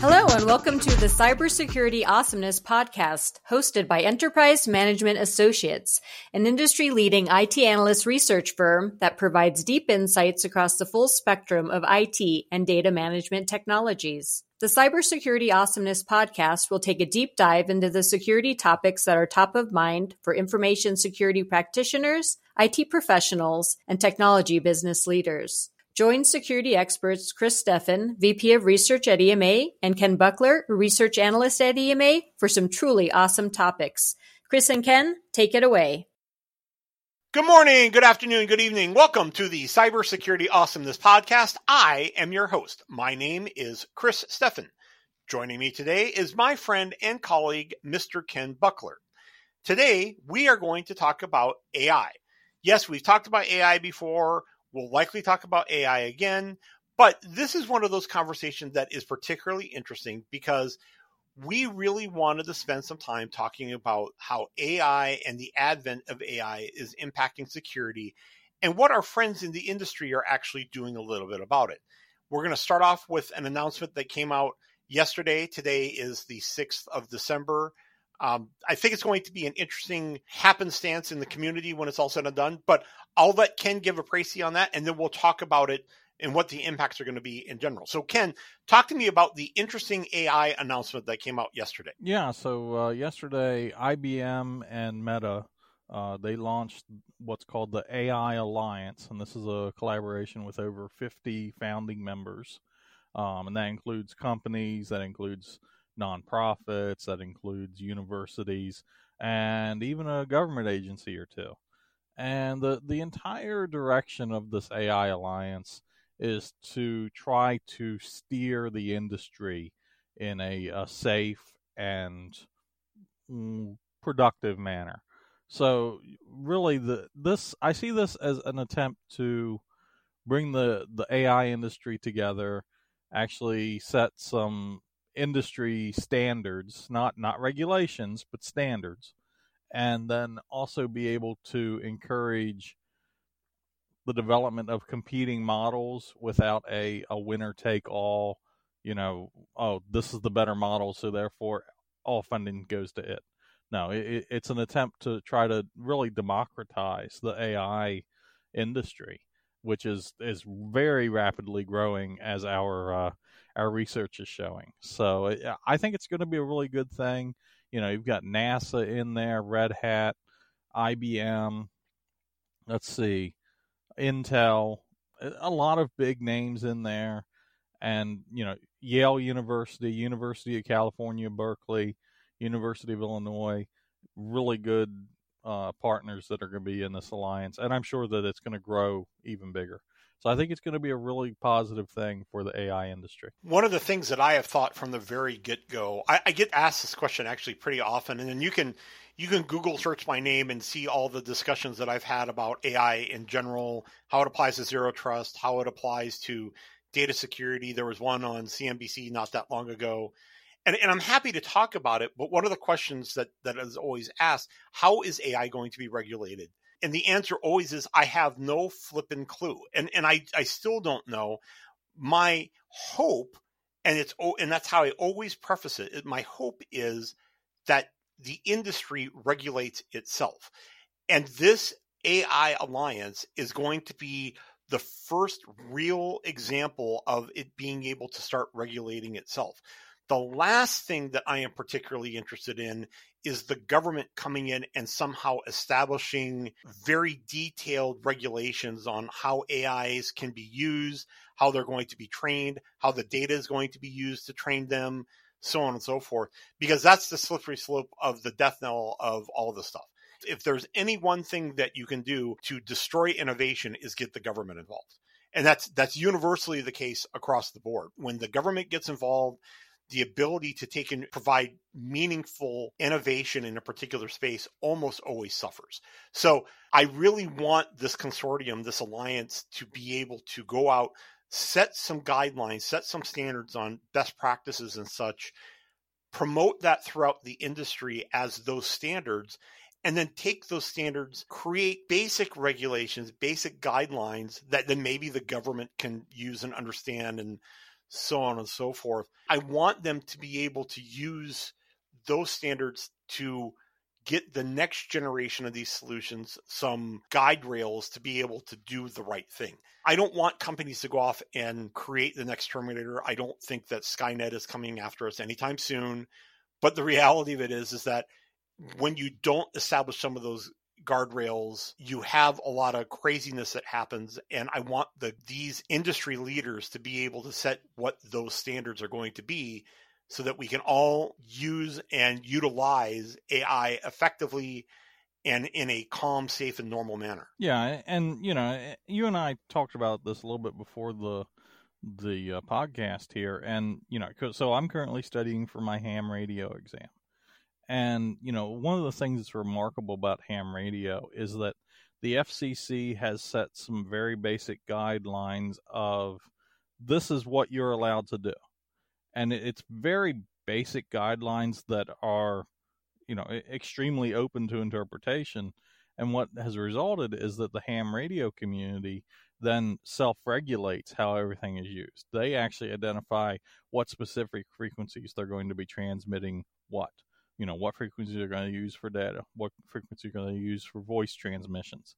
Hello, and welcome to the Cybersecurity Awesomeness podcast, hosted by Enterprise Management Associates, an industry leading IT analyst research firm that provides deep insights across the full spectrum of IT and data management technologies. The Cybersecurity Awesomeness podcast will take a deep dive into the security topics that are top of mind for information security practitioners, IT professionals, and technology business leaders. Join security experts Chris Steffen, VP of Research at EMA, and Ken Buckler, Research Analyst at EMA, for some truly awesome topics. Chris and Ken, take it away. Good morning, good afternoon, good evening. Welcome to the Cybersecurity Awesomeness Podcast. I am your host. My name is Chris Steffen. Joining me today is my friend and colleague, Mr. Ken Buckler. Today, we are going to talk about AI. Yes, we've talked about AI before. We'll likely talk about AI again, but this is one of those conversations that is particularly interesting because we really wanted to spend some time talking about how AI and the advent of AI is impacting security and what our friends in the industry are actually doing a little bit about it. We're going to start off with an announcement that came out yesterday. Today is the 6th of December. Um, I think it's going to be an interesting happenstance in the community when it's all said and done. But I'll let Ken give a précis on that, and then we'll talk about it and what the impacts are going to be in general. So, Ken, talk to me about the interesting AI announcement that came out yesterday. Yeah. So uh, yesterday, IBM and Meta uh, they launched what's called the AI Alliance, and this is a collaboration with over 50 founding members, um, and that includes companies, that includes nonprofits, that includes universities, and even a government agency or two. And the, the entire direction of this AI alliance is to try to steer the industry in a, a safe and mm, productive manner. So really the this I see this as an attempt to bring the the AI industry together, actually set some industry standards, not not regulations, but standards, and then also be able to encourage the development of competing models without a, a winner take all, you know, oh, this is the better model, so therefore all funding goes to it. No, it, it's an attempt to try to really democratize the AI industry, which is is very rapidly growing as our uh, our research is showing. So I think it's going to be a really good thing. You know, you've got NASA in there, Red Hat, IBM. Let's see, Intel, a lot of big names in there, and you know, Yale University, University of California, Berkeley, University of Illinois, really good uh, partners that are going to be in this alliance, and I'm sure that it's going to grow even bigger. So I think it's going to be a really positive thing for the AI industry. One of the things that I have thought from the very get go, I, I, get asked this question actually pretty often, and then you can you can Google search my name and see all the discussions that I've had about AI in general, how it applies to zero trust, how it applies to data security. There was one on CNBC not that long ago. And, and I'm happy to talk about it, but one of the questions that, that is always asked, how is AI going to be regulated? And the answer always is I have no flipping clue. And and I I still don't know. My hope and it's and that's how I always preface it. My hope is that the industry regulates itself. And this AI alliance is going to be the first real example of it being able to start regulating itself. The last thing that I am particularly interested in is the government coming in and somehow establishing very detailed regulations on how AIs can be used, how they're going to be trained, how the data is going to be used to train them, so on and so forth, because that's the slippery slope of the death knell of all this stuff. If there's any one thing that you can do to destroy innovation is get the government involved. And that's that's universally the case across the board. When the government gets involved, the ability to take and provide meaningful innovation in a particular space almost always suffers. So I really want this consortium, this alliance to be able to go out, set some guidelines, set some standards on best practices and such, promote that throughout the industry as those standards, and then take those standards, create basic regulations, basic guidelines that then maybe the government can use and understand and so on and so forth. I want them to be able to use those standards to get the next generation of these solutions some guide rails to be able to do the right thing. I don't want companies to go off and create the next Terminator. I don't think that Skynet is coming after us anytime soon. But the reality of it is, is that when you don't establish some of those guardrails, you have a lot of craziness that happens. And I want the these industry leaders to be able to set what those standards are going to be so that we can all use and utilize AI effectively and in a calm, safe, and normal manner. Yeah, and you know, you and I talked about this a little bit before the the uh, podcast here, and you know, so I'm currently studying for my ham radio exam, and you know, one of the things that's remarkable about ham radio is that the FCC has set some very basic guidelines of this is what you're allowed to do. And it's very basic guidelines that are you know extremely open to interpretation. And what has resulted is that the ham radio community then self-regulates how everything is used. They actually identify what specific frequencies they're going to be transmitting what you know what frequencies they're going to use for data what frequency they're going to use for voice transmissions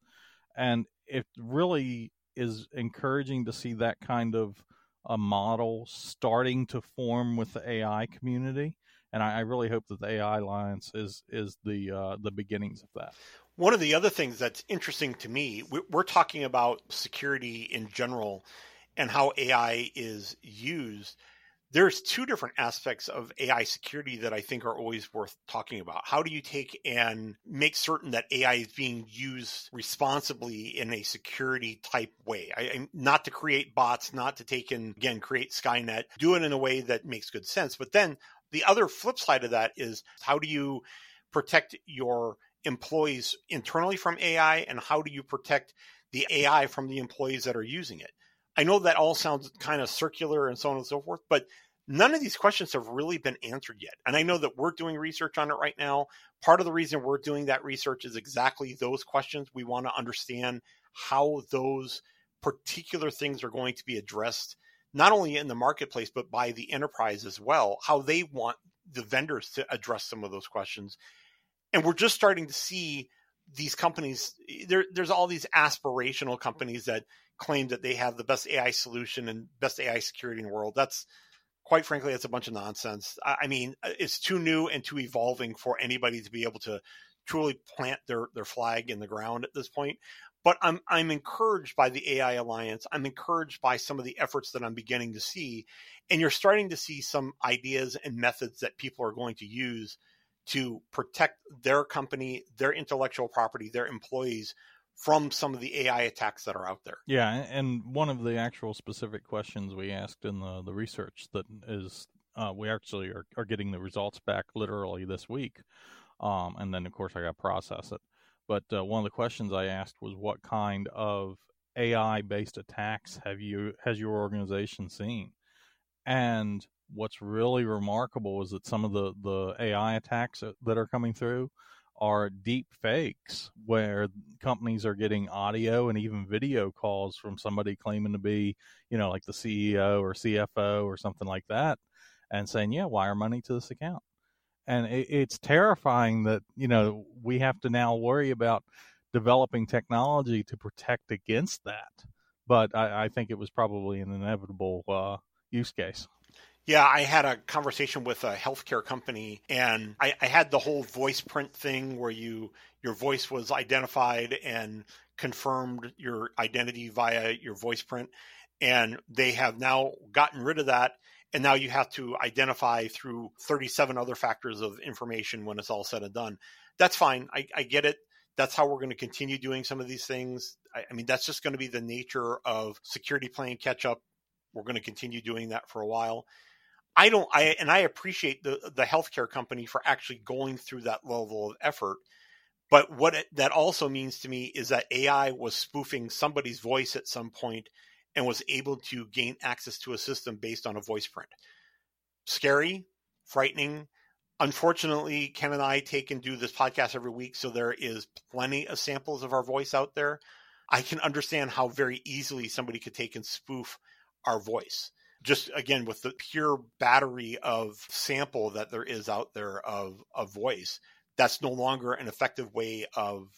and it really is encouraging to see that kind of a model starting to form with the AI community, and I, I really hope that the AI Alliance is is the uh, the beginnings of that. One of the other things that's interesting to me, we're talking about security in general and how AI is used there's two different aspects of AI security that I think are always worth talking about. How do you take and make certain that AI is being used responsibly in a security type way? I, not to create bots, not to take and again create Skynet, do it in a way that makes good sense. But then the other flip side of that is how do you protect your employees internally from AI and how do you protect the AI from the employees that are using it? I know that all sounds kind of circular and so on and so forth, but none of these questions have really been answered yet. And I know that we're doing research on it right now. Part of the reason we're doing that research is exactly those questions. We want to understand how those particular things are going to be addressed, not only in the marketplace, but by the enterprise as well, how they want the vendors to address some of those questions. And we're just starting to see these companies there, there's all these aspirational companies that claim that they have the best AI solution and best AI security in the world. That's quite frankly, that's a bunch of nonsense. I mean, uh, it's too new and too evolving for anybody to be able to truly plant their their flag in the ground at this point. But I'm I'm encouraged by the AI Alliance. I'm encouraged by some of the efforts that I'm beginning to see, and you're starting to see some ideas and methods that people are going to use to protect their company, their intellectual property, their employees from some of the AI attacks that are out there. Yeah, and one of the actual specific questions we asked in the, the research that is uh, we actually are, are getting the results back literally this week. Um, and then, of course, I got to process it. But uh, one of the questions I asked was, "What kind of AI-based attacks have you has your organization seen?" And what's really remarkable is that some of the the AI attacks that are coming through are deep fakes where companies are getting audio and even video calls from somebody claiming to be, you know, like the CEO or CFO or something like that and saying, yeah, wire money to this account. And it, it's terrifying that, you know, we have to now worry about developing technology to protect against that. But I, I think it was probably an inevitable uh, use case. Yeah, I had a conversation with a healthcare company, and I, I, had the whole voice print thing where you your voice was identified and confirmed your identity via your voice print, and they have now gotten rid of that, and now you have to identify through 37 other factors of information when it's all said and done. That's fine. I, I get it. That's how we're going to continue doing some of these things. I, I mean, that's just going to be the nature of security playing catch up. We're going to continue doing that for a while I don't I and I appreciate the the healthcare company for actually going through that level of effort. But what it, that also means to me is that AI was spoofing somebody's voice at some point and was able to gain access to a system based on a voice print. Scary, frightening. Unfortunately, Ken and I take and do this podcast every week, so there is plenty of samples of our voice out there. I can understand how very easily somebody could take and spoof our voice just again with the pure battery of sample that there is out there of a voice that's no longer an effective way of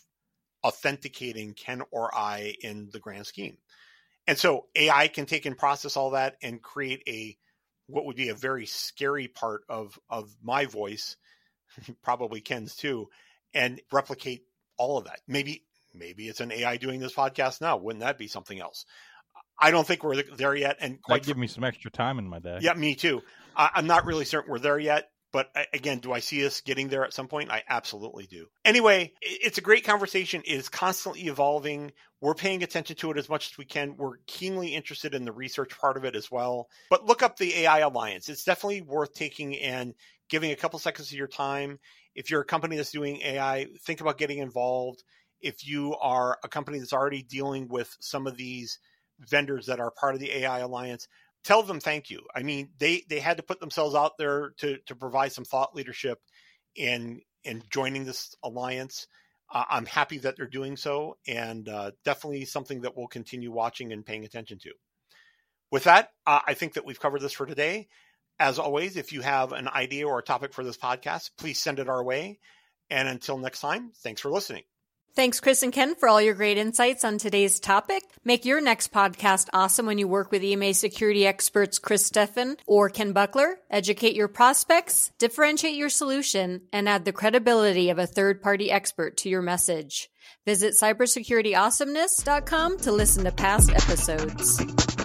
authenticating ken or i in the grand scheme. And so ai can take and process all that and create a what would be a very scary part of of my voice probably ken's too and replicate all of that. Maybe maybe it's an ai doing this podcast now. Wouldn't that be something else I don't think we're there yet. And quite that give me some extra time in my day. Yeah, me too. I, I'm not really certain we're there yet. But again, do I see us getting there at some point? I absolutely do. Anyway, it's a great conversation. It is constantly evolving. We're paying attention to it as much as we can. We're keenly interested in the research part of it as well. But look up the AI Alliance. It's definitely worth taking and giving a couple seconds of your time. If you're a company that's doing AI, think about getting involved. If you are a company that's already dealing with some of these vendors that are part of the AI Alliance, tell them thank you. I mean, they they had to put themselves out there to to provide some thought leadership in in joining this alliance. Uh, I'm happy that they're doing so, and uh, definitely something that we'll continue watching and paying attention to. With that, uh, I think that we've covered this for today. As always, if you have an idea or a topic for this podcast, please send it our way. And until next time, thanks for listening. Thanks, Chris and Ken, for all your great insights on today's topic. Make your next podcast awesome when you work with EMA security experts Chris Steffen or Ken Buckler. Educate your prospects, differentiate your solution, and add the credibility of a third party expert to your message. Visit cybersecurityawesomeness.com to listen to past episodes.